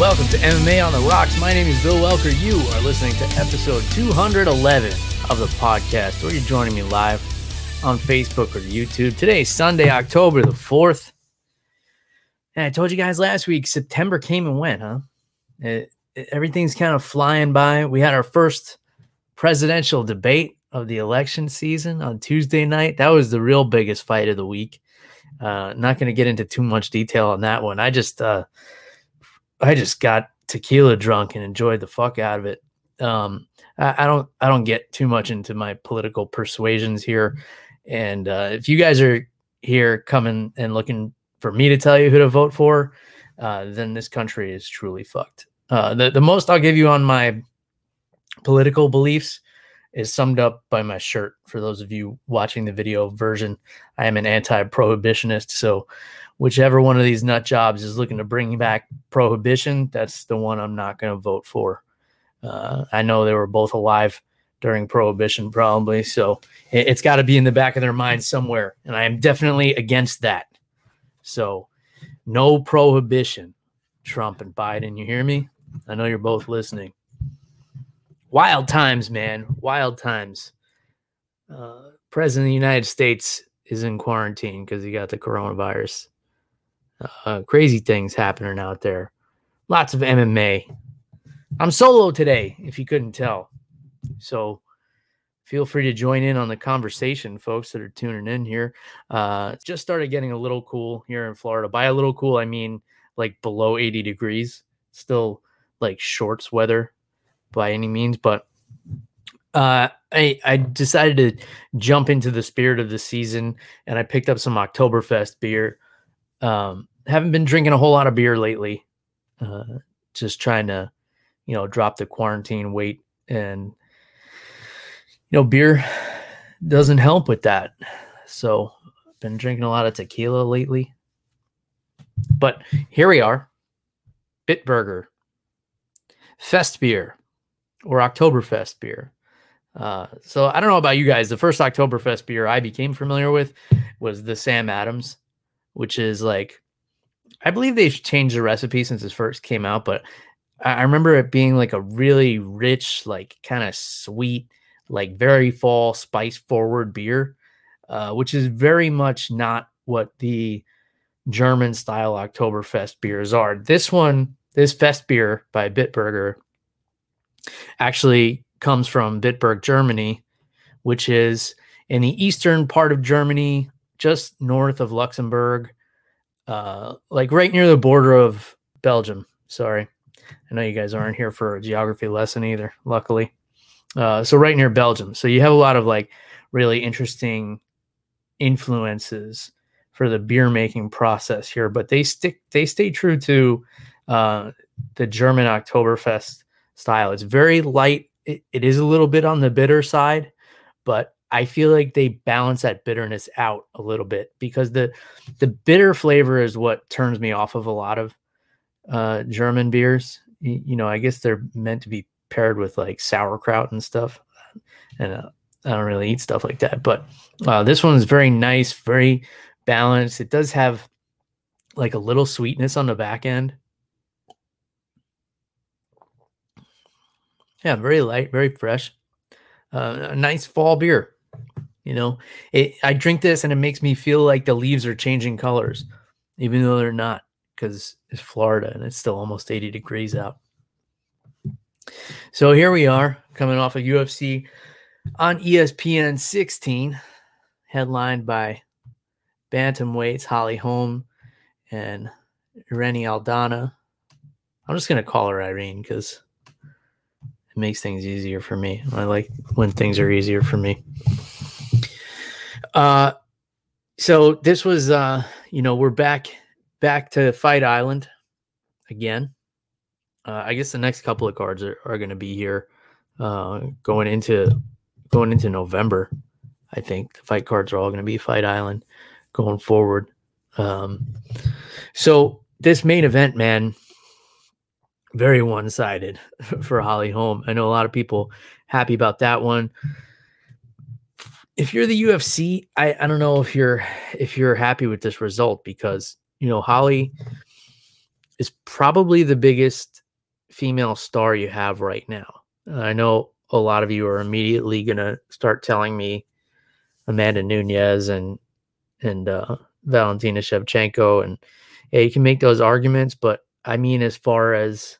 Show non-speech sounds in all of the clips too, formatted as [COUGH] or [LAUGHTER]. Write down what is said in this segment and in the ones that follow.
Welcome to MMA on the Rocks. My name is Bill Welker. You are listening to episode 211 of the podcast, or you're joining me live on Facebook or YouTube. Today is Sunday, October the 4th. And I told you guys last week, September came and went, huh? It, it, everything's kind of flying by. We had our first presidential debate of the election season on Tuesday night. That was the real biggest fight of the week. Uh, not going to get into too much detail on that one. I just, uh, I just got tequila drunk and enjoyed the fuck out of it. Um, I, I, don't I don't get too much into my political persuasions here, and uh, if you guys are here coming and looking for me to tell you who to vote for, uh, then this country is truly fucked. Uh, the the most I'll give you on my political beliefs is summed up by my shirt. For those of you watching the video version, I am an anti-prohibitionist, so whichever one of these nut jobs is looking to bring back prohibition, that's the one I'm not going to vote for. Uh, I know they were both alive during prohibition, probably, so it, has got to be in the back of their mind somewhere, and I am definitely against that. So, no prohibition, Trump and Biden. You hear me? I know you're both listening. Wild times, man. Wild times. Uh, President of the United States is in quarantine because he got the coronavirus. Uh, crazy things happening out there. Lots of MMA. I'm solo today, if you couldn't tell. So feel free to join in on the conversation, folks that are tuning in here. Uh, just started getting a little cool here in Florida. By a little cool, I mean like below 80 degrees. Still like shorts weather by any means, but uh, I I decided to jump into the spirit of the season, and I picked up some Oktoberfest beer. Um, haven't been drinking a whole lot of beer lately. Uh, just trying to, you know, drop the quarantine weight, and you know, beer doesn't help with that. So, I've been drinking a lot of tequila lately. But here we are, Bitburger, Fest beer, or Oktoberfest beer. Uh, so I don't know about you guys. The first Oktoberfest beer I became familiar with was the Sam Adams, which is like I believe they've changed the recipe since it first came out, but I remember it being like a really rich, like kind of sweet, like very fall spice forward beer, uh, which is very much not what the German style Oktoberfest beers are. This one, this Fest beer by Bitburger, actually comes from Bitburg, Germany, which is in the eastern part of Germany, just north of Luxembourg uh, like right near the border of Belgium. Sorry. I know you guys aren't here for a geography lesson either, luckily. Uh, so right near Belgium. So you have a lot of like really interesting influences for the beer making process here, but they stick they stay true to uh, the German Oktoberfest style. It's very light. It, it is a little bit on the bitter side, but I feel like they balance that bitterness out a little bit because the the bitter flavor is what turns me off of a lot of uh, German beers. You, you, know, I guess they're meant to be paired with like sauerkraut and stuff, and uh, I don't really eat stuff like that. But uh, this one is very nice, very balanced. It does have like a little sweetness on the back end. Yeah, very light, very fresh. Uh, a nice fall beer. You know, it, I drink this and it makes me feel like the leaves are changing colors, even though they're not, because it's Florida and it's still almost 80 degrees out. So here we are coming off of UFC on ESPN 16, headlined by bantamweights Holly Holm and Irene Aldana. I'm just gonna call her Irene because it makes things easier for me. I like when things are easier for me. Uh, so this was, uh, you know, we're back back to Fight Island again. uh, I guess the next couple of cards are, are going to be here uh, going into going into November. I think the fight cards are all going to be Fight Island going forward. Um, so this main event, man, very one sided [LAUGHS] for Holly Holm. I know a lot of people happy about that one. If you're the UFC, I, I don't know if you're if you're happy with this result because you know Holly is probably the biggest female star you have right now. I know a lot of you are immediately gonna start telling me Amanda Nunes and and uh, Valentina Shevchenko, and yeah, you can make those arguments, but I mean, as far as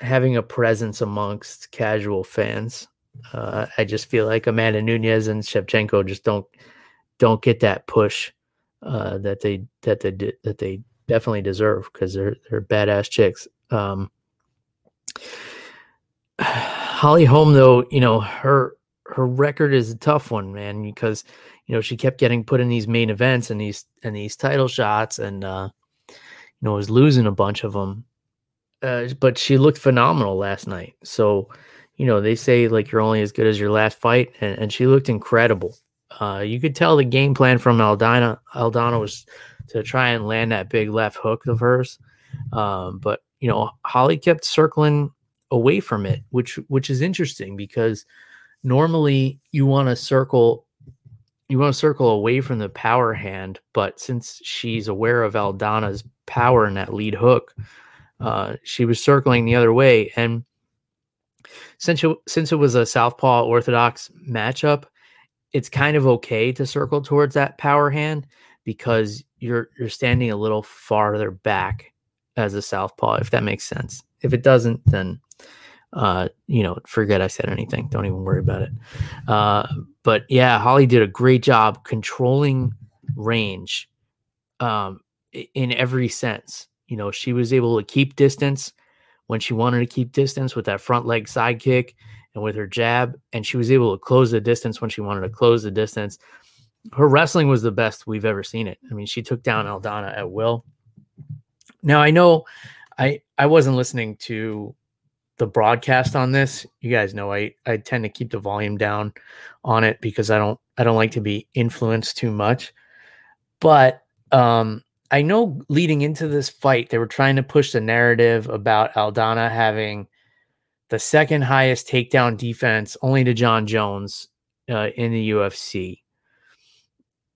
having a presence amongst casual fans, uh, I just feel like Amanda Nunes and Shevchenko just don't don't get that push uh, that they that they that they definitely deserve because they're they're badass chicks. Um, [SIGHS] Holly Holm, though, you know her her record is a tough one, man, because you know she kept getting put in these main events and these and these title shots, and uh, you know was losing a bunch of them. Uh, but she looked phenomenal last night. So, you know, they say like you're only as good as your last fight, and, and she looked incredible. Uh, you could tell the game plan from Aldana Aldana was to try and land that big left hook of hers. Um, but you know, Holly kept circling away from it, which which is interesting because normally you want to circle you want to circle away from the power hand, but since she's aware of Aldana's power in that lead hook, uh, she was circling the other way. And since it, since it was a southpaw orthodox matchup, it's kind of okay to circle towards that power hand because you're you're standing a little farther back as a southpaw, if that makes sense. If it doesn't, then uh, you know, forget I said anything. Don't even worry about it. Uh, but yeah, Holly did a great job controlling range um, in every sense. You know, she was able to keep distance when she wanted to keep distance with that front leg side kick and with her jab, and she was able to close the distance when she wanted to close the distance. Her wrestling was the best we've ever seen it. I mean, she took down Aldana at will. Now I know I I wasn't listening to the broadcast on this. You guys know I I tend to keep the volume down on it because I don't I don't like to be influenced too much. But um I know leading into this fight they were trying to push the narrative about Aldana having the second highest takedown defense only to Jon Jones uh, in the UFC.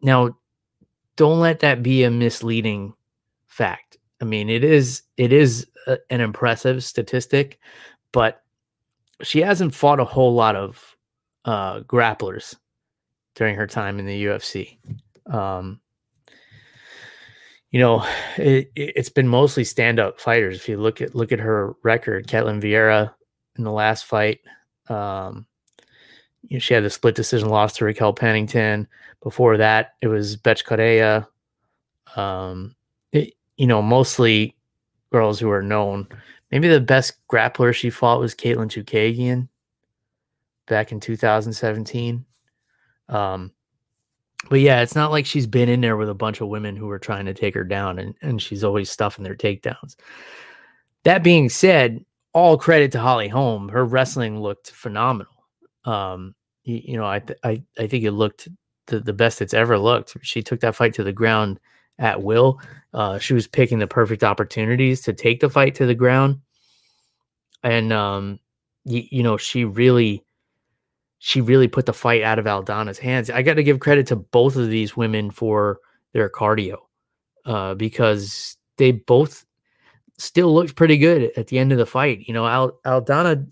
Now, don't let that be a misleading fact. I mean, it is it is a, an impressive statistic, but she hasn't fought a whole lot of uh, grapplers during her time in the UFC. Um, you know, it, has been mostly stand-up fighters. If you look at look at her record, Ketlen Vieira in the last fight, um, you know, she had a split decision loss to Raquel Pennington. Before that, it was Bethe Correia. Um, it, you know, mostly girls who are known. Maybe the best grappler she fought was Katlyn Chookagian back in 2017. Um, but yeah, it's not like she's been in there with a bunch of women who are trying to take her down and, and she's always stuffing their takedowns. That being said, all credit to Holly Holm. Her wrestling looked phenomenal. Um, you, you know, I, I, I think it looked the, the best it's ever looked. She took that fight to the ground at will. Uh, she was picking the perfect opportunities to take the fight to the ground, and um, you know she really, she really put the fight out of Aldana's hands. I got to give credit to both of these women for their cardio uh, because they both still looked pretty good at the end of the fight. You know, Al- Aldana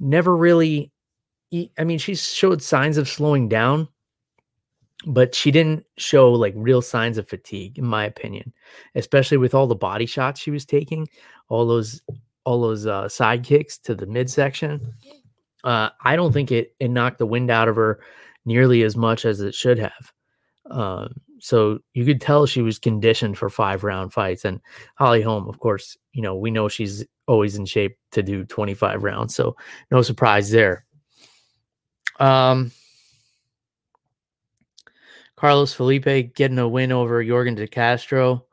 never really. I mean, she showed signs of slowing down, but she didn't show like real signs of fatigue in my opinion especially with all the body shots she was taking all those all those uh, side kicks to the midsection uh, i don't think it, it knocked the wind out of her nearly as much as it should have um, so you could tell she was conditioned for five round fights and holly holm of course you know we know she's always in shape to do 25 rounds so no surprise there um Carlos Felipe getting a win over Yorgan De Castro.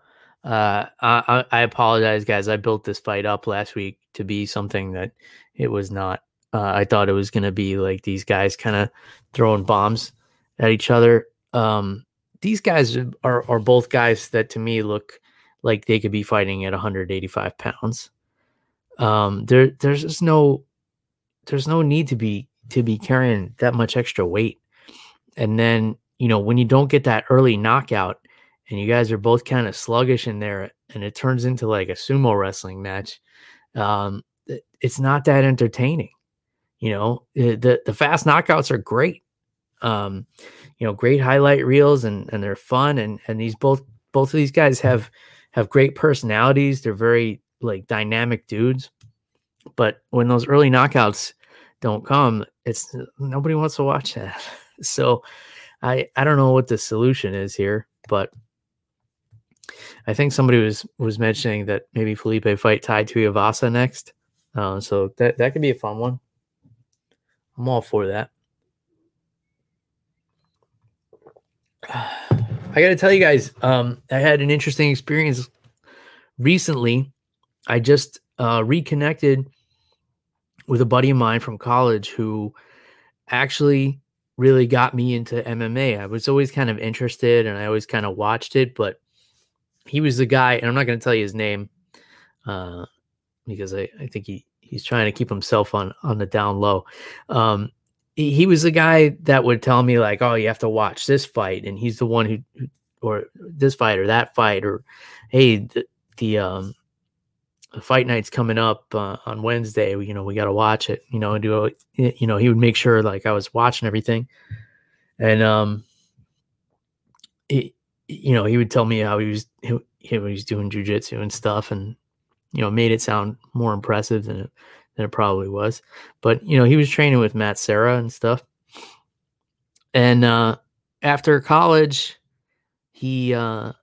Uh, I, I apologize, guys. I built this fight up last week to be something that it was not. Uh, I thought it was going to be like these guys kind of throwing bombs at each other. Um, these guys are are both guys that to me look like they could be fighting at 185 pounds. Um, there there's just no there's no need to be to be carrying that much extra weight. And then you know when you don't get that early knockout and you guys are both kind of sluggish in there and it turns into like a sumo wrestling match um, it's not that entertaining you know eh, the the fast knockouts are great um, you know great highlight reels and and they're fun and and these both both of these guys have have great personalities they're very like dynamic dudes but when those early knockouts don't come it's nobody wants to watch that [LAUGHS] so i i don't know what the solution is here but I think somebody was was mentioning that maybe Felipe fight Tai Tuivasa next. Uh, so that that could be a fun one. I'm all for that. [SIGHS] I got to tell you guys, um, I had an interesting experience recently. I just uh, reconnected with a buddy of mine from college who actually really got me into MMA. I was always kind of interested and I always kind of watched it, but he was the guy, and I'm not going to tell you his name uh, because I, I think he he's trying to keep himself on on the down low. Um, he, he, was the guy that would tell me like, "Oh, you have to watch this fight," and he's the one who, or this fight or that fight or, hey, the, the um, fight night's coming up uh, on Wednesday. You know, we got to watch it. You know, and do you know he would make sure like I was watching everything, and um, he, you know, he would tell me how he was he, he was doing jujitsu and stuff, and you know, made it sound more impressive than it than it probably was. But you know, he was training with Matt Serra and stuff. And uh, after college, he uh,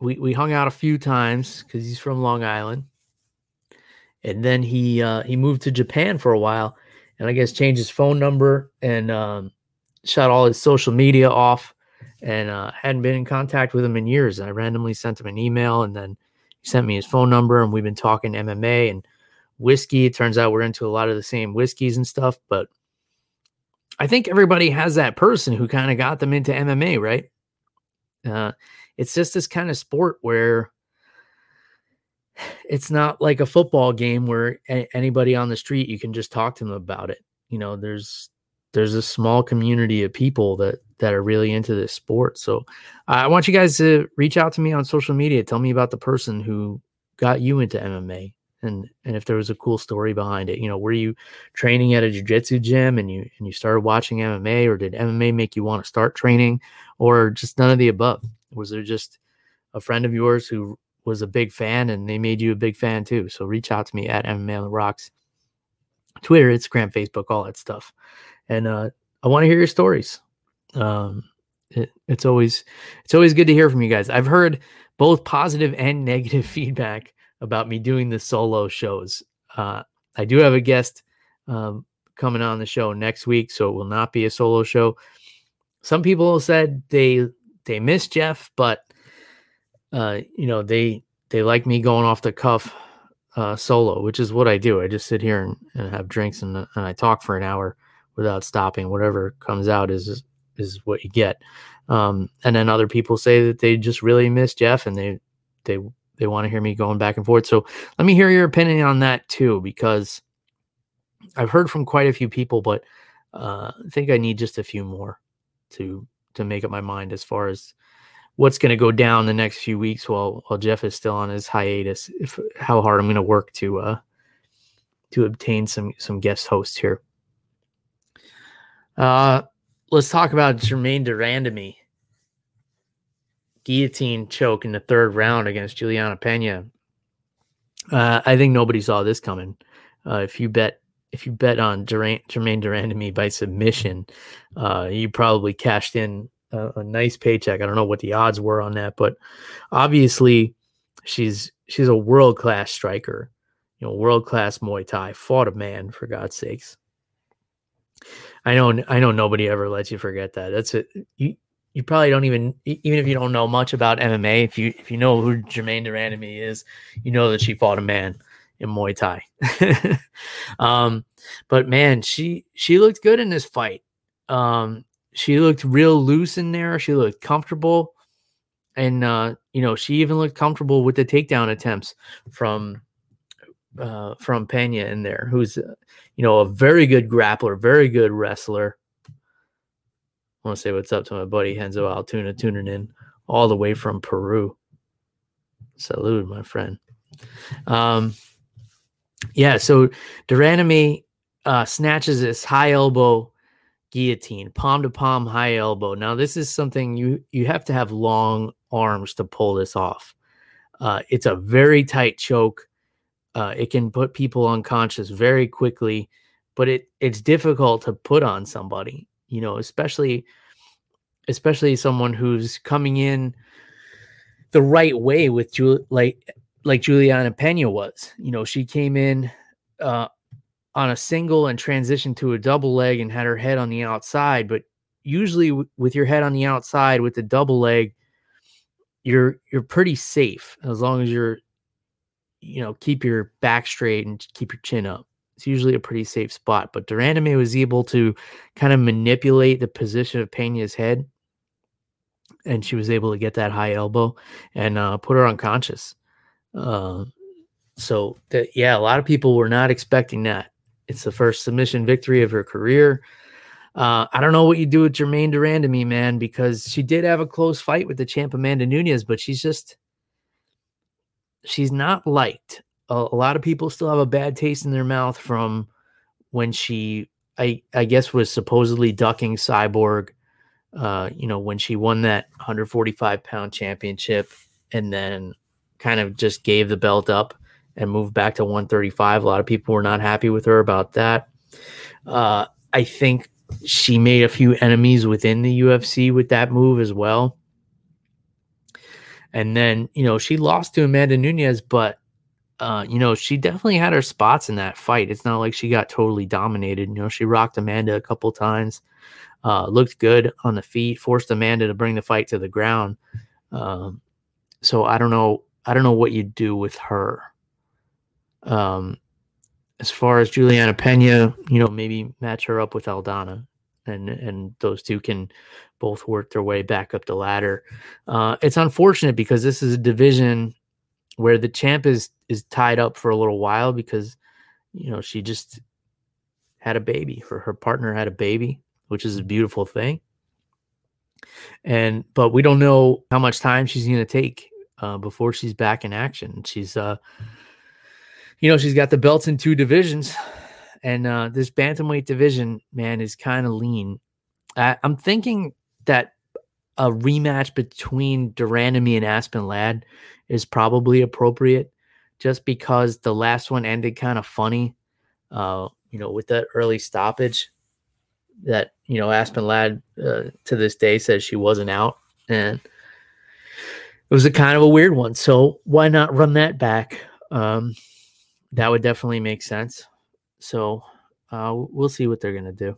we we hung out a few times because he's from Long Island, and then he uh, he moved to Japan for a while, and I guess changed his phone number and um, shut all his social media off and uh, hadn't been in contact with him in years. I randomly sent him an email, and then he sent me his phone number, and we've been talking MMA and whiskey. It turns out we're into a lot of the same whiskeys and stuff, but I think everybody has that person who kind of got them into MMA, right? Uh, it's just this kind of sport where it's not like a football game where a- anybody on the street you can just talk to them about it. You know, there's there's a small community of people that that are really into this sport. So I want you guys to reach out to me on social media. Tell me about the person who got you into MMA and and if there was a cool story behind it. You know, were you training at a jiu-jitsu gym and you and you started watching MMA or did MMA make you want to start training or just none of the above? Was there just a friend of yours who was a big fan and they made you a big fan too? So reach out to me at MMA on the rocks. Twitter, Instagram, Facebook, all that stuff and uh, I want to hear your stories. Um, it, it's always it's always good to hear from you guys. I've heard both positive and [LAUGHS] negative feedback about me doing the solo shows. Uh, I do have a guest um, coming on the show next week, so it will not be a solo show. Some people said they they miss Jeff, but uh, you know they they like me going off the cuff uh, solo, which is what I do. I just sit here and, and have drinks and, and I talk for an hour without stopping. Whatever comes out is is what you get. Um, and then other people say that they just really miss Jeff and they they they want to hear me going back and forth. So let me hear your opinion on that too, because I've heard from quite a few people, but uh, I think I need just a few more to to make up my mind as far as what's going to go down the next few weeks while while Jeff is still on his hiatus. If how hard I'm going to work to uh to obtain some some guest hosts here. Uh, let's talk about Germaine de Randamie. Guillotine choke in the third round against Julianna Pena. Uh, I think nobody saw this coming. Uh, if you bet if you bet on Germaine de Randamie by submission, uh, you probably cashed in a, a, nice paycheck. I don't know what the odds were on that, but obviously she's she's a world class striker. You know, world class Muay Thai. Fought a man for God's sakes. I know I know nobody ever lets you forget that. That's it. You you probably don't even even if you don't know much about MMA, if you if you know who Germaine de is, you know that she fought a man in Muay Thai. [LAUGHS] um, but man, she she looked good in this fight. Um, she looked real loose in there. She looked comfortable, and uh, you know she even looked comfortable with the takedown attempts from uh, from Pena in there, who's uh, you know a very good grappler, very good wrestler. I want to say what's up to my buddy Henzo Altuna tuning in all the way from Peru. Salute, my friend. Um, yeah, so de Randamie uh, snatches this high elbow guillotine, palm to palm high elbow. Now, this is something you you have to have long arms to pull this off. Uh, it's a very tight choke. Uh, it can put people unconscious very quickly, but it it's difficult to put on somebody you know, especially especially someone who's coming in the right way with Jul- like like Julianna Pena was. You know, she came in uh, on a single and transitioned to a double leg and had her head on the outside. But usually, w- with your head on the outside with the double leg, you're you're pretty safe as long as you're you know keep your back straight and keep your chin up it's usually a pretty safe spot. But de Randamie was able to kind of manipulate the position of Pena's head, and she was able to get that high elbow and uh, put her unconscious. Uh, so that yeah, a lot of people were not expecting that. It's the first submission victory of her career. Uh, I don't know what you do with Germaine de Randamie, man, because she did have a close fight with the champ Amanda Nunes, but she's just she's not liked a, a lot of people still have a bad taste in their mouth from when she I I guess was supposedly ducking Cyborg. Uh, you know, when she won that 145 pound championship and then kind of just gave the belt up and moved back to 135. A lot of people were not happy with her about that. Uh, I think she made a few enemies within the UFC with that move as well. And then, you know, she lost to Amanda Nunes, but uh, you know, she definitely had her spots in that fight. It's not like she got totally dominated. You know, she rocked Amanda a couple times, uh, looked good on the feet, forced Amanda to bring the fight to the ground. Um, so I don't know. I don't know what you'd do with her. Um, as far as Julianna Pena, you know, maybe match her up with Aldana, and and those two can both work their way back up the ladder. Uh, it's unfortunate because this is a division where the champ is is tied up for a little while because you know she just had a baby her her partner had a baby which is a beautiful thing. And but we don't know how much time she's going to take uh, before she's back in action. She's uh you know she's got the belts in two divisions and uh this bantamweight division man is kind of lean I, i'm thinking that a rematch between de Randamie and Aspen Ladd is probably appropriate just because the last one ended kind of funny. Uh, you know, with that early stoppage that, you know, Aspen Ladd uh, to this day says she wasn't out. And it was a kind of a weird one. So why not run that back? Um, that would definitely make sense. So uh, we'll see what they're going to do.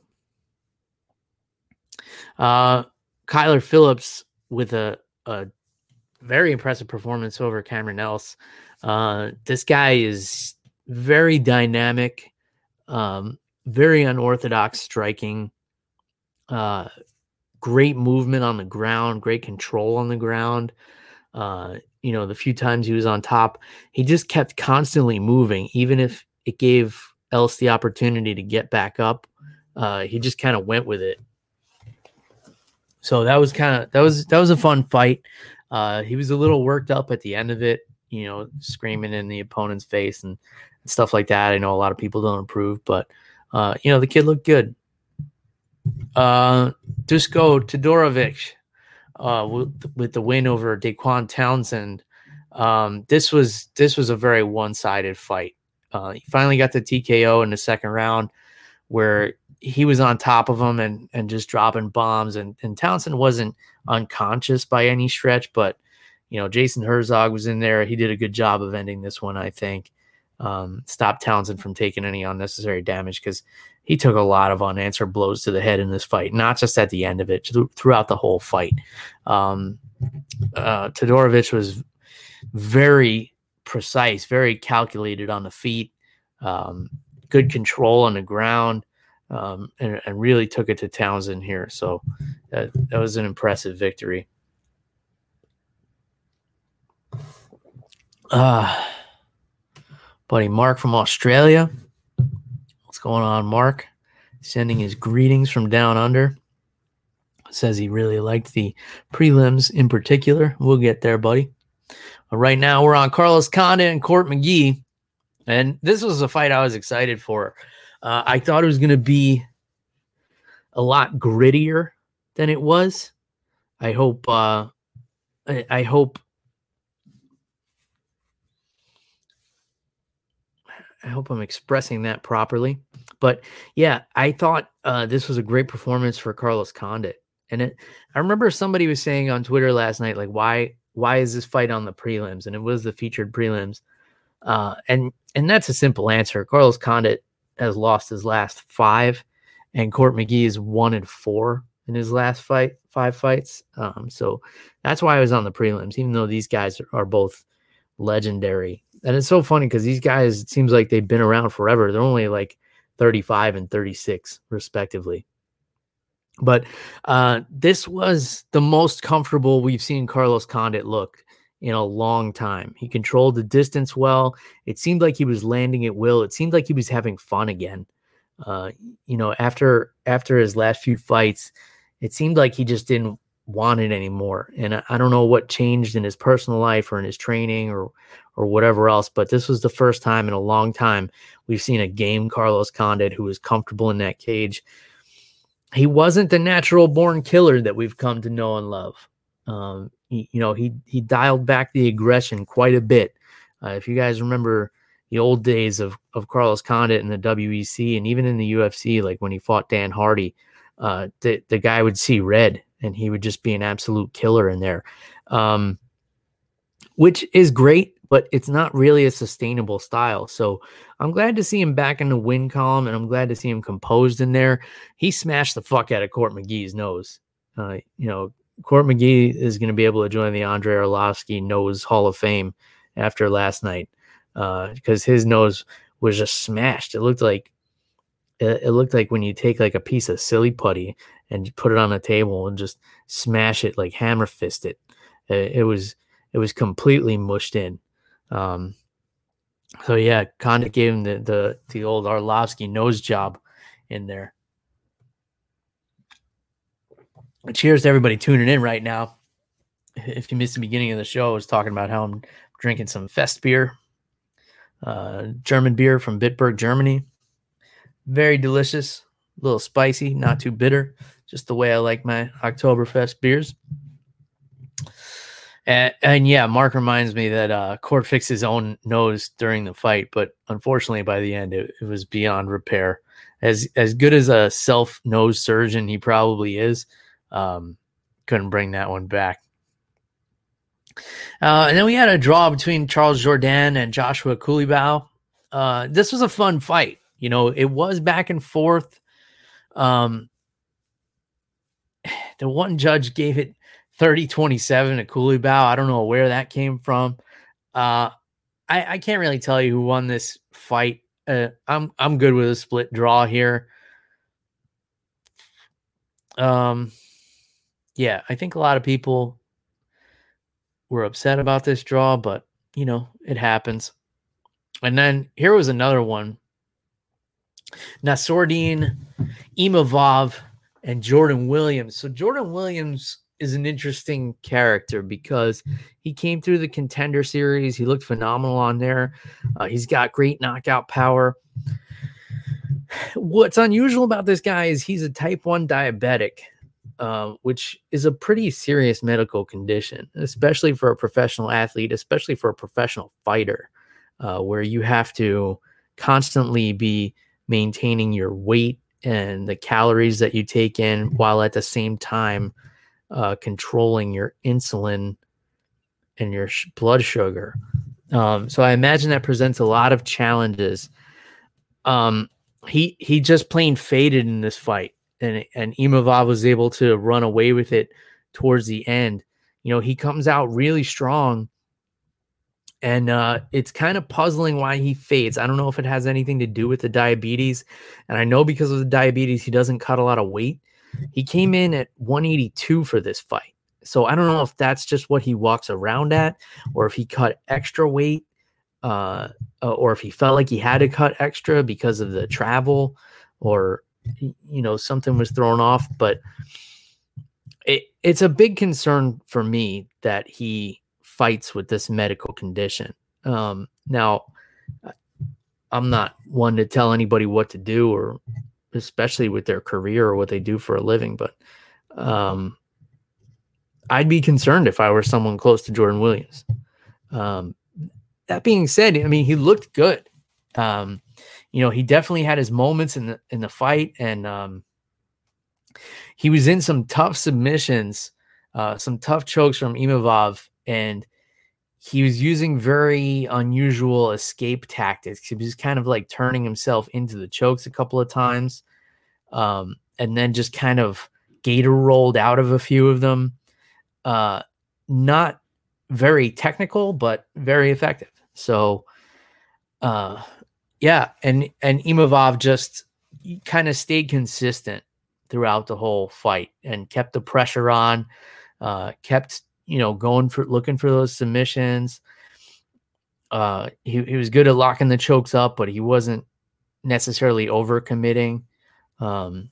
Uh, Kyler Phillips with a, a very impressive performance over Cameron Else. Uh, this guy is very dynamic, um, very unorthodox striking, uh, great movement on the ground, great control on the ground. Uh, you know, the few times he was on top, he just kept constantly moving, even if it gave Else the opportunity to get back up. Uh, he just kind of went with it. So that was kind of that was that was a fun fight. Uh, he was a little worked up at the end of it, you know, screaming in the opponent's face and, and stuff like that. I know a lot of people don't approve, but uh, you know, the kid looked good. Uh, Dusko Todorovic, uh, with, with the win over Daquan Townsend. Um, this was this was a very one-sided fight. Uh, he finally got the TKO in the second round, where he was on top of him and and just dropping bombs. And and Townsend wasn't unconscious by any stretch, but you know, Jason Herzog was in there. He did a good job of ending this one, I think. um, stop Townsend from taking any unnecessary damage because he took a lot of unanswered blows to the head in this fight, not just at the end of it, throughout the whole fight. Um, uh, Todorovic was very precise, very calculated on the feet, um, good control on the ground, um, and, and, really took it to Townsend here. So that, that was an impressive victory. Uh, buddy Mark from Australia. What's going on, Mark? Sending his greetings from down under. Says he really liked the prelims in particular. We'll get there, buddy. But right now we're on Carlos Condit and Court McGee. And this was a fight I was excited for. Uh, I thought it was going to be a lot grittier than it was. I hope. Uh, I, I hope I hope I'm expressing that properly. But yeah, I thought uh, this was a great performance for Carlos Condit. And it, I remember somebody was saying on Twitter last night, like, why why is this fight on the prelims? And it was the featured prelims. Uh, and and that's a simple answer. Carlos Condit has lost his last five, and Court McGee is one and four in his last fight, five fights. Um, so that's why I was on the prelims, even though these guys are both legendary and it's so funny because these guys, it seems like they've been around forever. They're only like 35 and 36, respectively. But uh, this was the most comfortable we've seen Carlos Condit look in a long time. He controlled the distance well. It seemed like he was landing at will. It seemed like he was having fun again. Uh, you know, after after his last few fights, it seemed like he just didn't want it anymore. And I, I don't know what changed in his personal life or in his training or or whatever else. But this was the first time in a long time we've seen a game Carlos Condit who was comfortable in that cage. He wasn't the natural born killer that we've come to know and love. Um, he, you know, he he dialed back the aggression quite a bit. Uh, if you guys remember the old days of of Carlos Condit in the WEC and even in the UFC, like when he fought Dan Hardy, uh, the the guy would see red and he would just be an absolute killer in there, um, which is great but it's not really a sustainable style. So I'm glad to see him back in the win column, and I'm glad to see him composed in there. He smashed the fuck out of Court McGee's nose. Uh, you know, Court McGee is going to be able to join the Andrei Arlovski Nose Hall of Fame after last night because uh, his nose was just smashed. It looked like it, looked like when you take like a piece of silly putty and you put it on a table and just smash it like hammer fist. It, it was it was completely mushed in. Um, so yeah, Condit gave him the the the old Arlovski nose job in there. Cheers to everybody tuning in right now. If you missed the beginning of the show, I was talking about how I'm drinking some Fest beer, uh, German beer from Bitburg, Germany. Very delicious, a little spicy, not too bitter, just the way I like my Oktoberfest beers. And, and, yeah, Mark reminds me that uh, Court fixed his own nose during the fight, but unfortunately, by the end, it, it was beyond repair. As as good as a self nose surgeon he probably is, um, couldn't bring that one back. Uh, and then we had a draw between Charles Jourdain and Joshua Culibao. Uh, this was a fun fight. You know, it was back and forth. Um, [SIGHS] the one judge gave it 30 27 at Culibao. I don't know where that came from. Uh, I, I can't really tell you who won this fight. Uh, I'm I'm good with a split draw here. Um, yeah, I think a lot of people were upset about this draw, but you know it happens. And then here was another one: Nassourdine Imavov and Jordan Williams. So Jordan Williams is an interesting character because he came through the contender series. He looked phenomenal on there. Uh, he's got great knockout power. What's unusual about this guy is he's a type 1 diabetic, uh, which is a pretty serious medical condition, especially for a professional athlete, especially for a professional fighter, uh, where you have to constantly be maintaining your weight and the calories that you take in while at the same time uh, controlling your insulin and your sh- blood sugar. Um, so I imagine that presents a lot of challenges. Um, he he just plain faded in this fight, and and Imavov was able to run away with it towards the end. You know, he comes out really strong, and uh, it's kind of puzzling why he fades. I don't know if it has anything to do with the diabetes, and I know because of the diabetes, he doesn't cut a lot of weight. He came in at 182 for this fight. So I don't know if that's just what he walks around at, or if he cut extra weight, uh, or if he felt like he had to cut extra because of the travel, or you know something was thrown off. But it, it's a big concern for me that he fights with this medical condition. Um, now, I'm not one to tell anybody what to do, or especially with their career or what they do for a living, but um, I'd be concerned if I were someone close to Jordan Williams. Um, that being said, I mean, he looked good. Um, you know, he definitely had his moments in the in the fight, and um, he was in some tough submissions, uh, some tough chokes from Imavov, and he was using very unusual escape tactics. He was kind of like turning himself into the chokes a couple of times, um, and then just kind of gator rolled out of a few of them uh, not very technical, but very effective. So, uh, yeah, and and Imavov just kind of stayed consistent throughout the whole fight and kept the pressure on, uh, kept you know going for looking for those submissions. Uh, he he was good at locking the chokes up, but he wasn't necessarily over committing. Um,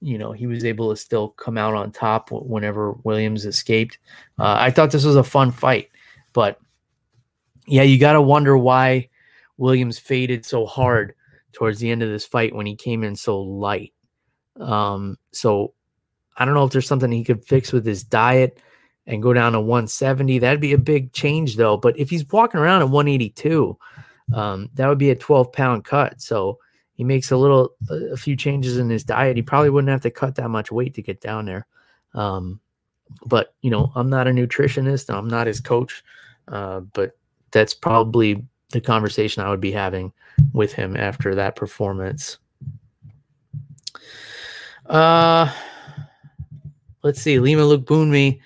you know he was able to still come out on top whenever Williams escaped. Uh, I thought this was a fun fight, but yeah, you got to wonder why Williams faded so hard towards the end of this fight when he came in so light. Um, so I don't know if there's something he could fix with his diet and go down to 170. That'd be a big change though. But if he's walking around at 182, um, that would be a 12 pound cut. So he makes a little a few changes in his diet he probably wouldn't have to cut that much weight to get down there um, but you know i'm not a nutritionist i'm not his coach uh, but that's probably the conversation i would be having with him after that performance uh let's see Loma Lookboonmee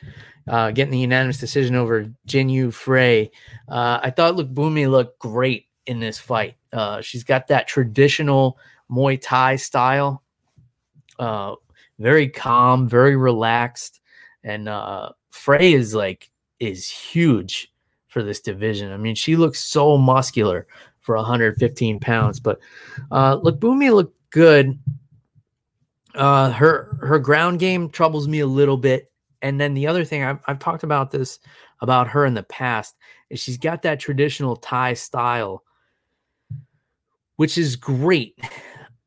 uh, getting the unanimous decision over Jinh Yu Frey. Uh, I thought Lookboonmee looked great in this fight. Uh, she's got that traditional Muay Thai style, uh, very calm, very relaxed, and uh, Frey is like is huge for this division. I mean, she looks so muscular for 115 pounds, but uh, Lookboonmee looked good. Uh, her her ground game troubles me a little bit, and then the other thing I've, I've talked about this about her in the past is she's got that traditional Thai style which is great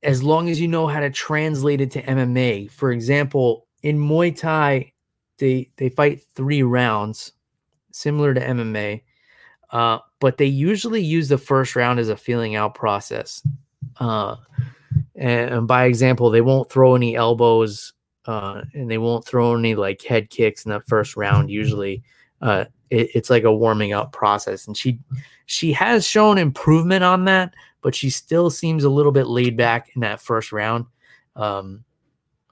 as long as you know how to translate it to MMA. For example, in Muay Thai, they they fight three rounds, similar to MMA, uh, but they usually use the first round as a feeling out process. Uh, and, and, by example, they won't throw any elbows uh, and they won't throw any like head kicks in that first round. Usually, uh, it, it's like a warming up process, and she she has shown improvement on that but she still seems a little bit laid back in that first round. Um,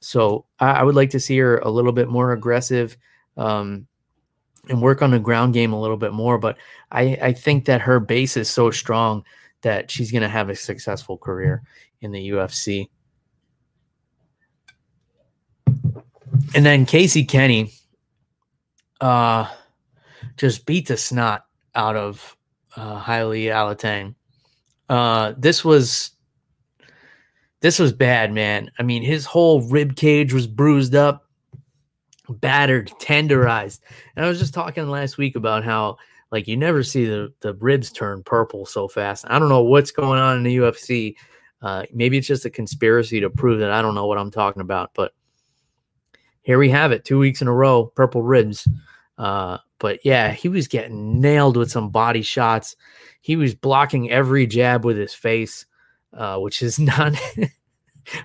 so I, I, would like to see her a little bit more aggressive um, and work on the ground game a little bit more. But I, I think that her base is so strong that she's going to have a successful career in the UFC. And then Casey Kenney uh, just beat the snot out of uh, Heili Alateng. Uh, this was this was bad, man. I mean, his whole rib cage was bruised up, battered, tenderized. And I was just talking last week about how like you never see the the ribs turn purple so fast. I don't know what's going on in the UFC. Uh, maybe it's just a conspiracy to prove that I don't know what I'm talking about. But here we have it, two weeks in a row, purple ribs. Uh, but yeah, he was getting nailed with some body shots. He was blocking every jab with his face, uh, which is [LAUGHS] not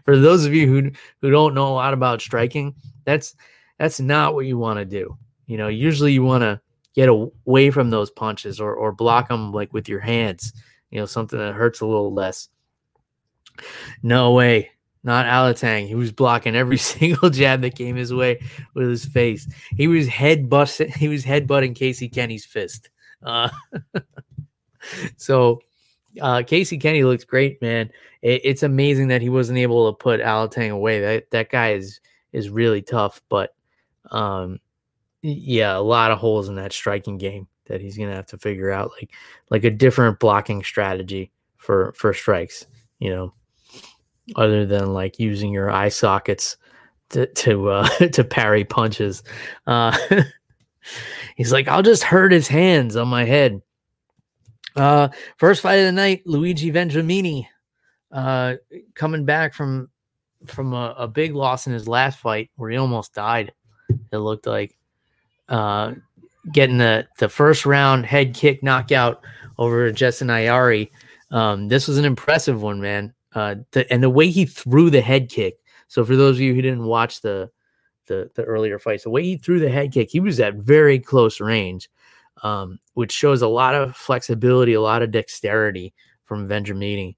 for those of you who who don't know a lot about striking. That's that's not what you want to do. You know, usually you want to get away from those punches or or block them like with your hands. You know, something that hurts a little less. No way. Not Alateng. He was blocking every [LAUGHS] single jab that came his way with his face. He was head busting. [LAUGHS] He was headbutting Casey Kenney's fist. Uh, [LAUGHS] so uh, Casey Kenney looks great, man. It, it's amazing that he wasn't able to put Alateng away. That that guy is is really tough, but um, yeah, a lot of holes in that striking game that he's gonna have to figure out, like like a different blocking strategy for for strikes. You know, other than like using your eye sockets to to uh, [LAUGHS] to parry punches. Uh, [LAUGHS] he's like, I'll just hurt his hands on my head. Uh, first fight of the night, Luigi Vendramini, uh, coming back from from a, a, big loss in his last fight where he almost died. It looked like uh, getting the the first round head kick knockout over Jessin Ayari. Um, this was an impressive one, man. Uh, and the way he threw the head kick. So for those of you who didn't watch the the the earlier fights, the way he threw the head kick, he was at very close range um, which shows a lot of flexibility, a lot of dexterity from Vendramini.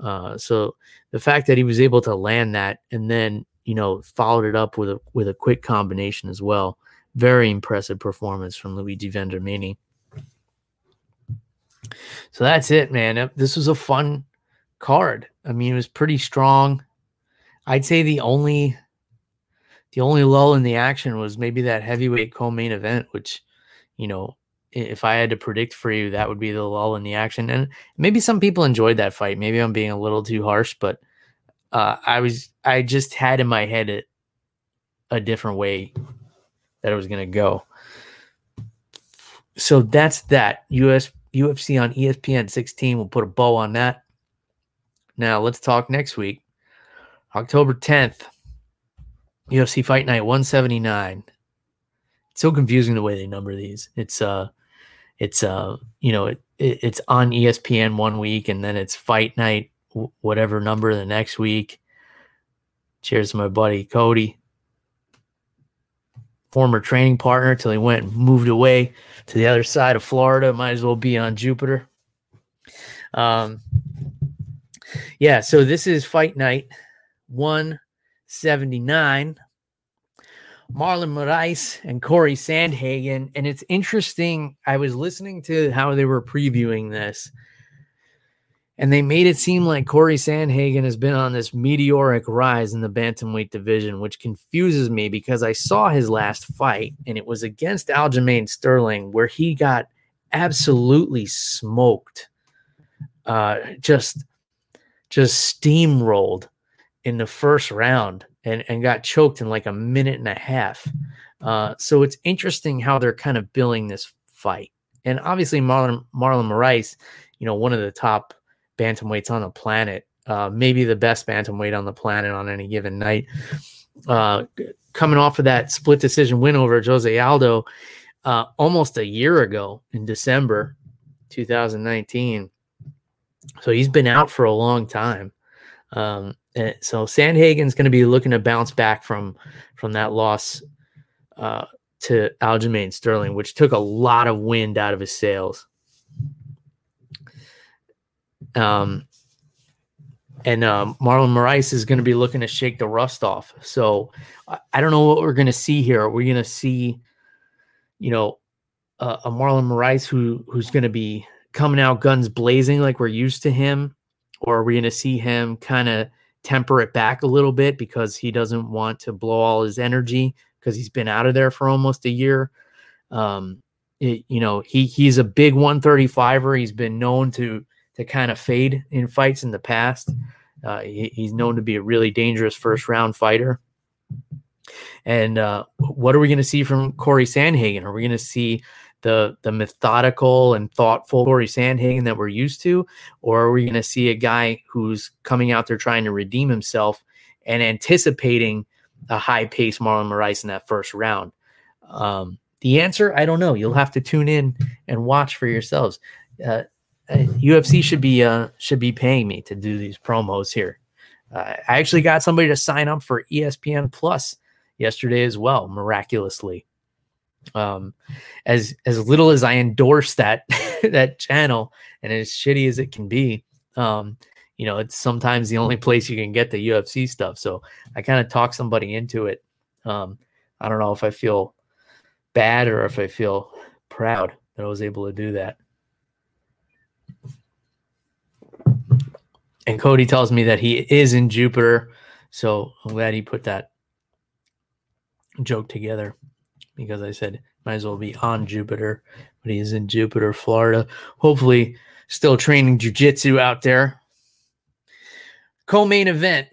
Uh, so the fact that he was able to land that and then you know followed it up with a with a quick combination as well, very impressive performance from Luigi Vendramini. So that's it, man. This was a fun card. I mean, it was pretty strong. I'd say the only the only lull in the action was maybe that heavyweight co-main event, which you know if I had to predict for you, that would be the lull in the action. And maybe some people enjoyed that fight. Maybe I'm being a little too harsh, but uh, I was I just had in my head a, a different way that it was going to go. So that's that. US UFC on ESPN 16. We'll put a bow on that. Now let's talk next week, October 10th. UFC Fight Night 179. It's so confusing the way they number these. It's uh it's uh you know it, it, it's on espn one week and then it's fight night whatever number the next week cheers to my buddy cody former training partner till he went and moved away to the other side of florida might as well be on jupiter um yeah so this is fight night 179 Marlon Moraes and Cory Sandhagen. And it's interesting. I was listening to how they were previewing this, and they made it seem like Cory Sandhagen has been on this meteoric rise in the bantamweight division, which confuses me because I saw his last fight, and it was against Aljamain Sterling, where he got absolutely smoked. Uh, just just steamrolled in the first round and, and got choked in like a minute and a half. Uh, so it's interesting how they're kind of billing this fight. And obviously, Marlon, Marlon Moraes, you know, one of the top bantamweights on the planet, uh, maybe the best bantamweight on the planet on any given night. Uh, coming off of that split decision win over Jose Aldo uh, almost a year ago in December 2019. So he's been out for a long time. Um, and so Sandhagen's going to be looking to bounce back from from that loss uh, to Aljamain Sterling, which took a lot of wind out of his sails. Um, and um, Marlon Moraes is going to be looking to shake the rust off. So I, I don't know what we're going to see here. We're going to see, you know, uh, a Marlon Moraes who who's going to be coming out guns blazing like we're used to him, or are we going to see him kind of temper it back a little bit because he doesn't want to blow all his energy because he's been out of there for almost a year. Um, it, you know, he he's a big 135er. He's been known to to kind of fade in fights in the past. Uh, he, he's known to be a really dangerous first round fighter. And uh, what are we going to see from Cory Sandhagen? Are we going to see the the methodical and thoughtful Cory Sandhagen that we're used to, or are we going to see a guy who's coming out there trying to redeem himself and anticipating a high pace Marlon Moraes in that first round? Um, the answer, I don't know. You'll have to tune in and watch for yourselves. Uh, UFC uh, should be uh, should be paying me to do these promos here. Uh, I actually got somebody to sign up for ESPN Plus yesterday as well, miraculously. Um, as as little as I endorse that [LAUGHS] that channel and as shitty as it can be, um, you know, it's sometimes the only place you can get the UFC stuff. So I kind of talk somebody into it. Um, I don't know if I feel bad or if I feel proud that I was able to do that. And Cody tells me that he is in Jupiter. So I'm glad he put that joke together because I said might as well be on Jupiter, but he is in Jupiter, Florida. Hopefully, still training jujitsu out there. Co-main event,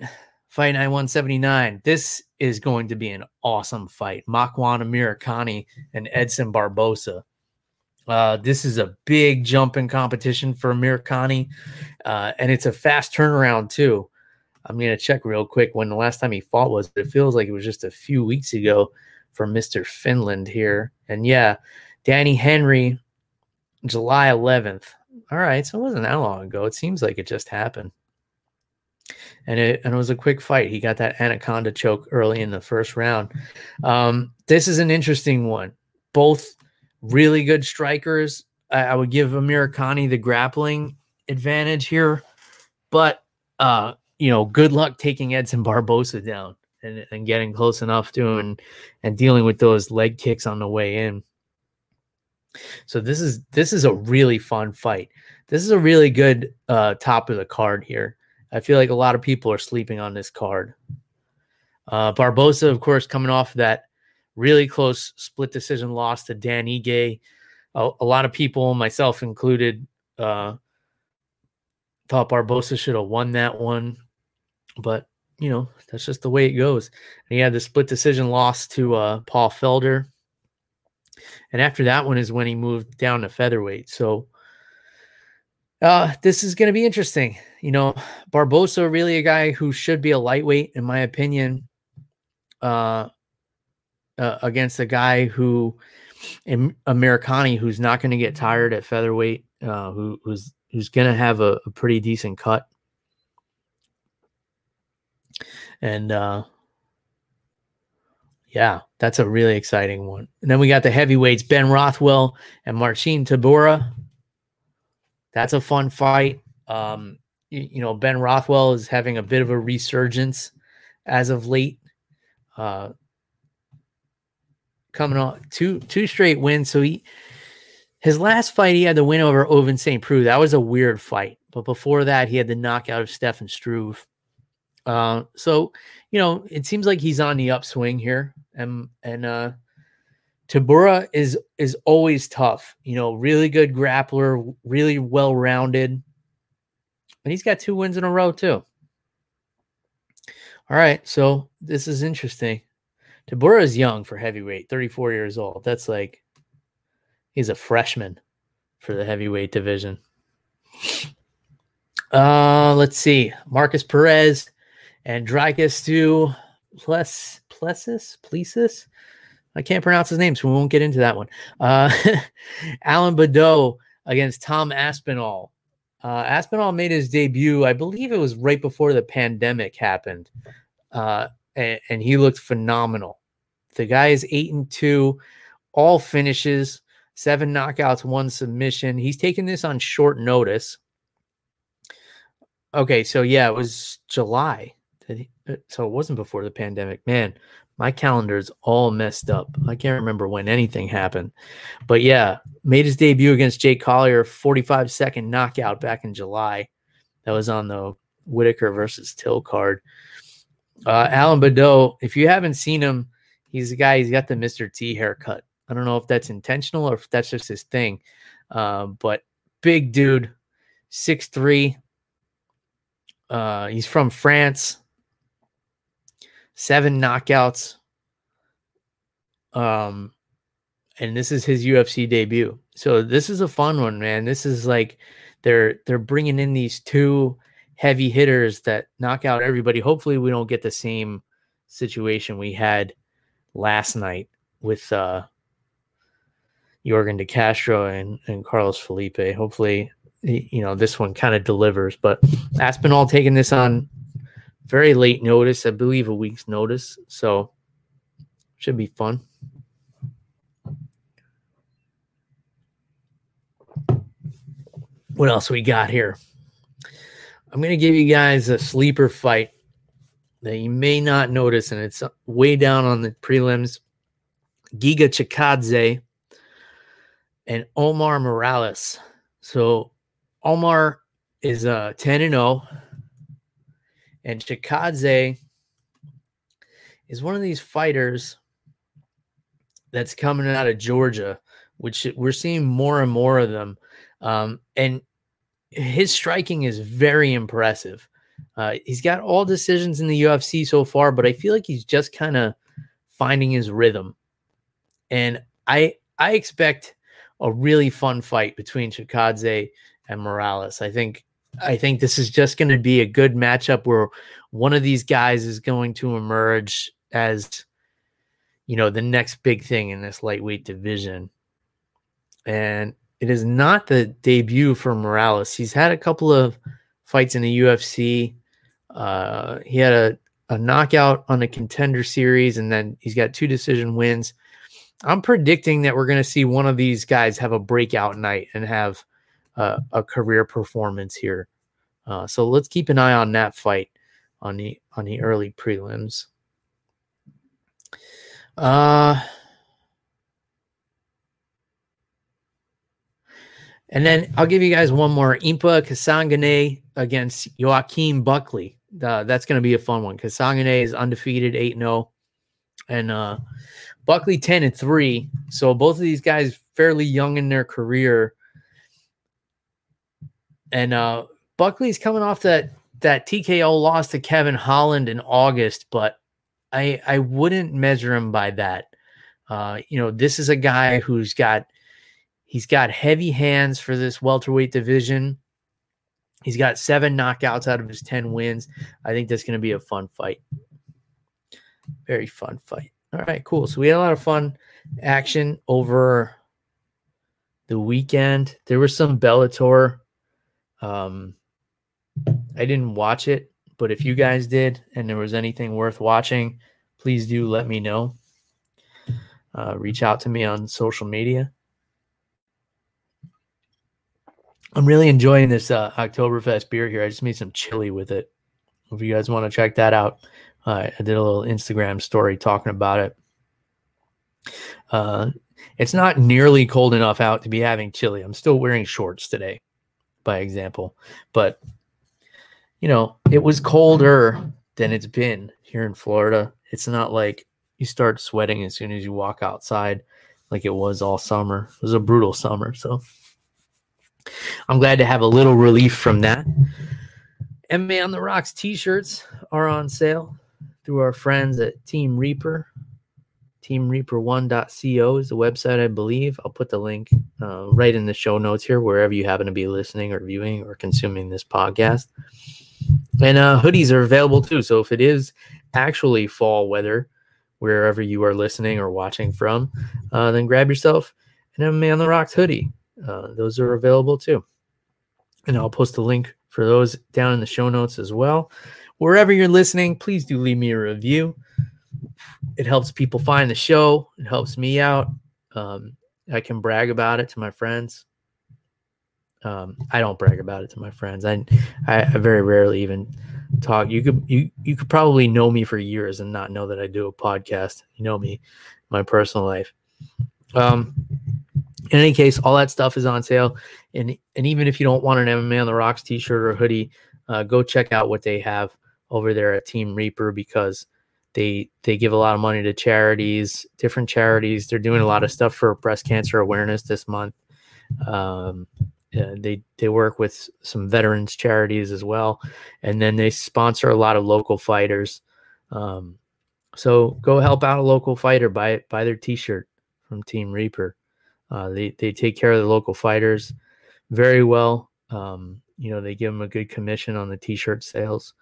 fight night 179. This is going to be an awesome fight. Makwan Amirkhani and Edson Barboza. Uh, this is a big jump in competition for Amirkhani, uh, and it's a fast turnaround too. I'm gonna check real quick when the last time he fought was. It feels like it was just a few weeks ago for Mr. Finland here, and yeah, Danny Henry, July 11th. All right, so it wasn't that long ago. It seems like it just happened. And it, and it was a quick fight. He got that anaconda choke early in the first round. Um, this is an interesting one. Both really good strikers. I, I would give Amirkhani the grappling advantage here, but uh, you know, good luck taking Edson Barboza down and, and getting close enough to him and, and dealing with those leg kicks on the way in. So this is this is a really fun fight. This is a really good uh, top of the card here. I feel like a lot of people are sleeping on this card. Uh, Barboza, of course, coming off that really close split decision loss to Dan Ige. A, a lot of people, myself included, uh, thought Barboza should have won that one, but you know that's just the way it goes. And he had the split decision loss to uh, Paul Felder, and after that one is when he moved down to featherweight. So uh, this is going to be interesting. You know, Barboza really a guy who should be a lightweight, in my opinion. Uh, uh, against a guy who, Amirkhani, who's not going to get tired at featherweight, uh, who, who's who's going to have a, a, pretty decent cut. And uh, yeah, that's a really exciting one. And then we got the heavyweights, Ben Rothwell and Marcin Tybura. That's a fun fight. Um, you, you, know, Ben Rothwell is having a bit of a resurgence as of late. Uh, coming on two two straight wins. So he his last fight he had the win over Ovince St. Preux. That was a weird fight. But before that, he had the knockout of Stefan Struve. Uh, so you know, it seems like he's on the upswing here. And and uh Tybura is is always tough. You know, really good grappler, really well rounded. And he's got two wins in a row too. All right, so this is interesting. Tybura is young for heavyweight, 34 years old. That's like he's a freshman for the heavyweight division. Uh, let's see. Markus Perez and Dricus do Ples Plessis Plesis. I can't pronounce his name, so we won't get into that one. Uh, [LAUGHS] Alan Baudot against Tom Aspinall. Uh, Aspinall made his debut, I believe it was right before the pandemic happened. Uh, and, and he looked phenomenal. The guy is eight and two, all finishes, seven knockouts, one submission. He's taking this on short notice. Okay, so yeah, it was July. He, uh, so it wasn't before the pandemic. Man, my calendar's all messed up. I can't remember when anything happened. But yeah, made his debut against Jake Collier, 45 second knockout back in July. That was on the Whittaker versus Till card. Uh, Alan Baudot, if you haven't seen him, he's a guy, he's got the Mr. T haircut. I don't know if that's intentional or if that's just his thing. Uh, but big dude, six three. Uh, he's from France. Seven knockouts. Um, and this is his UFC debut. So this is a fun one, man. This is like they're they're bringing in these two heavy hitters that knock out everybody. Hopefully, we don't get the same situation we had last night with uh, Yorgan De Castro and, and Carlos Felipe. Hopefully, you know, this one kind of delivers. But Aspinall taking this on very late notice, I believe a week's notice. So should be fun. What else we got here? I'm going to give you guys a sleeper fight that you may not notice, and it's way down on the prelims. Giga Chikadze and Omar Morales. So Omar is uh, 10 and 0 and Chikadze is one of these fighters that's coming out of Georgia, which we're seeing more and more of them. Um, and his striking is very impressive. Uh, he's got all decisions in the UFC so far, but I feel like he's just kind of finding his rhythm. And I I expect a really fun fight between Chikadze and Morales. I think I think this is just going to be a good matchup where one of these guys is going to emerge as you know the next big thing in this lightweight division. And it is not the debut for Morales. He's had a couple of fights in the UFC. Uh, he had a, a knockout on the contender series, and then he's got two decision wins. I'm predicting that we're going to see one of these guys have a breakout night and have uh, a career performance here. Uh, so let's keep an eye on that fight on the on the early prelims. Uh, and then I'll give you guys one more. Impa Kasanganay against Joaquin Buckley. Uh, that's going to be a fun one. Kasanganay is undefeated, 8 0. And uh, Buckley 10 and 3. So both of these guys fairly young in their career. And uh, Buckley's coming off that that TKO loss to Kevin Holland in August, but I I wouldn't measure him by that. Uh, you know, this is a guy who's got he's got heavy hands for this welterweight division. He's got seven knockouts out of his 10 wins. I think that's going to be a fun fight. Very fun fight. All right, cool. So we had a lot of fun action over the weekend. There was some Bellator. Um, I didn't watch it, but if you guys did and there was anything worth watching, please do let me know. Uh, reach out to me on social media. I'm really enjoying this uh, Oktoberfest beer here. I just made some chili with it. If you guys want to check that out, uh, I did a little Instagram story talking about it. Uh, it's not nearly cold enough out to be having chili. I'm still wearing shorts today, by example. But, you know, it was colder than it's been here in Florida. It's not like you start sweating as soon as you walk outside like it was all summer. It was a brutal summer. So I'm glad to have a little relief from that. MMA on the Rocks t shirts are on sale through our friends at Team Reaper. TeamReaper1.co is the website, I believe. I'll put the link uh, right in the show notes here, wherever you happen to be listening or viewing or consuming this podcast. And uh, hoodies are available too. So if it is actually fall weather, wherever you are listening or watching from, uh, then grab yourself an MMA on the Rocks hoodie. Uh, those are available too. And I'll post a link for those down in the show notes as well. Wherever you're listening, please do leave me a review. It helps people find the show, it helps me out. Um, I can brag about it to my friends. Um, I don't brag about it to my friends. I, I, very rarely even talk. You could you you could probably know me for years and not know that I do a podcast. You know me, my personal life. Um, in any case, all that stuff is on sale. And and even if you don't want an MMA on the Rocks t-shirt or hoodie, uh, go check out what they have over there at Team Reaper because they they give a lot of money to charities, different charities. They're doing a lot of stuff for breast cancer awareness this month. Um, uh, they they work with some veterans charities as well, and then they sponsor a lot of local fighters. Um, so go help out a local fighter. Buy buy their T-shirt from Team Reaper. Uh, they they take care of the local fighters very well. Um, you know, they give them a good commission on the t-shirt sales.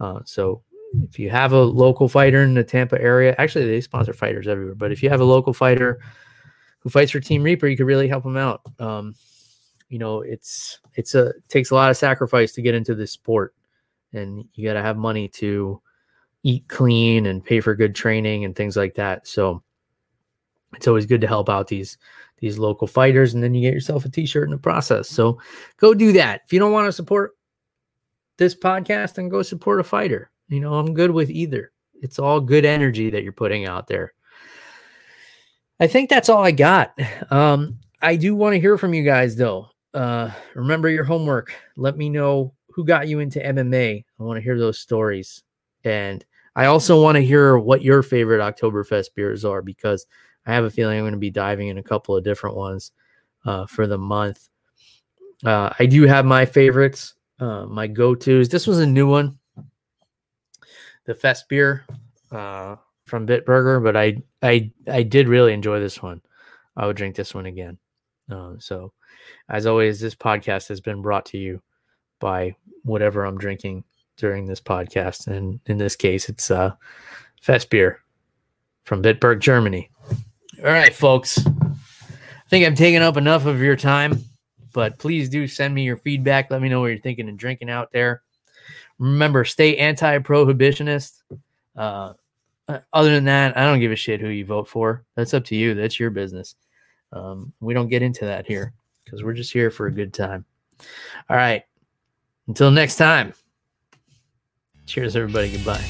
Uh, so if you have a local fighter in the Tampa area, actually they sponsor fighters everywhere. But if you have a local fighter who fights for Team Reaper, you could really help them out. Um, you know, it's it's a takes a lot of sacrifice to get into this sport, and you got to have money to eat clean and pay for good training and things like that. So it's always good to help out these these local fighters, and then you get yourself a t-shirt in the process. So go do that. If you don't want to support this podcast, then go support a fighter. You know, I'm good with either. It's all good energy that you're putting out there. I think that's all I got. Um, I do want to hear from you guys though. Uh, remember your homework. Let me know who got you into MMA. I want to hear those stories. And I also want to hear what your favorite Oktoberfest beers are because I have a feeling I'm going to be diving in a couple of different ones uh, for the month. Uh, I do have my favorites, uh, my go tos. This was a new one, the Fest beer uh, from Bitburger, but I I I did really enjoy this one. I would drink this one again. Uh, so, as always, this podcast has been brought to you by whatever I'm drinking during this podcast, and in this case, it's uh, Fest beer from Bitburg, Germany. All right, folks. I think I've taken up enough of your time, but please do send me your feedback. Let me know what you're thinking and drinking out there. Remember, stay anti-prohibitionist. Uh, uh, other than that, I don't give a shit who you vote for. That's up to you. That's your business. Um, we don't get into that here because we're just here for a good time. All right. Until next time. Cheers, everybody. Goodbye.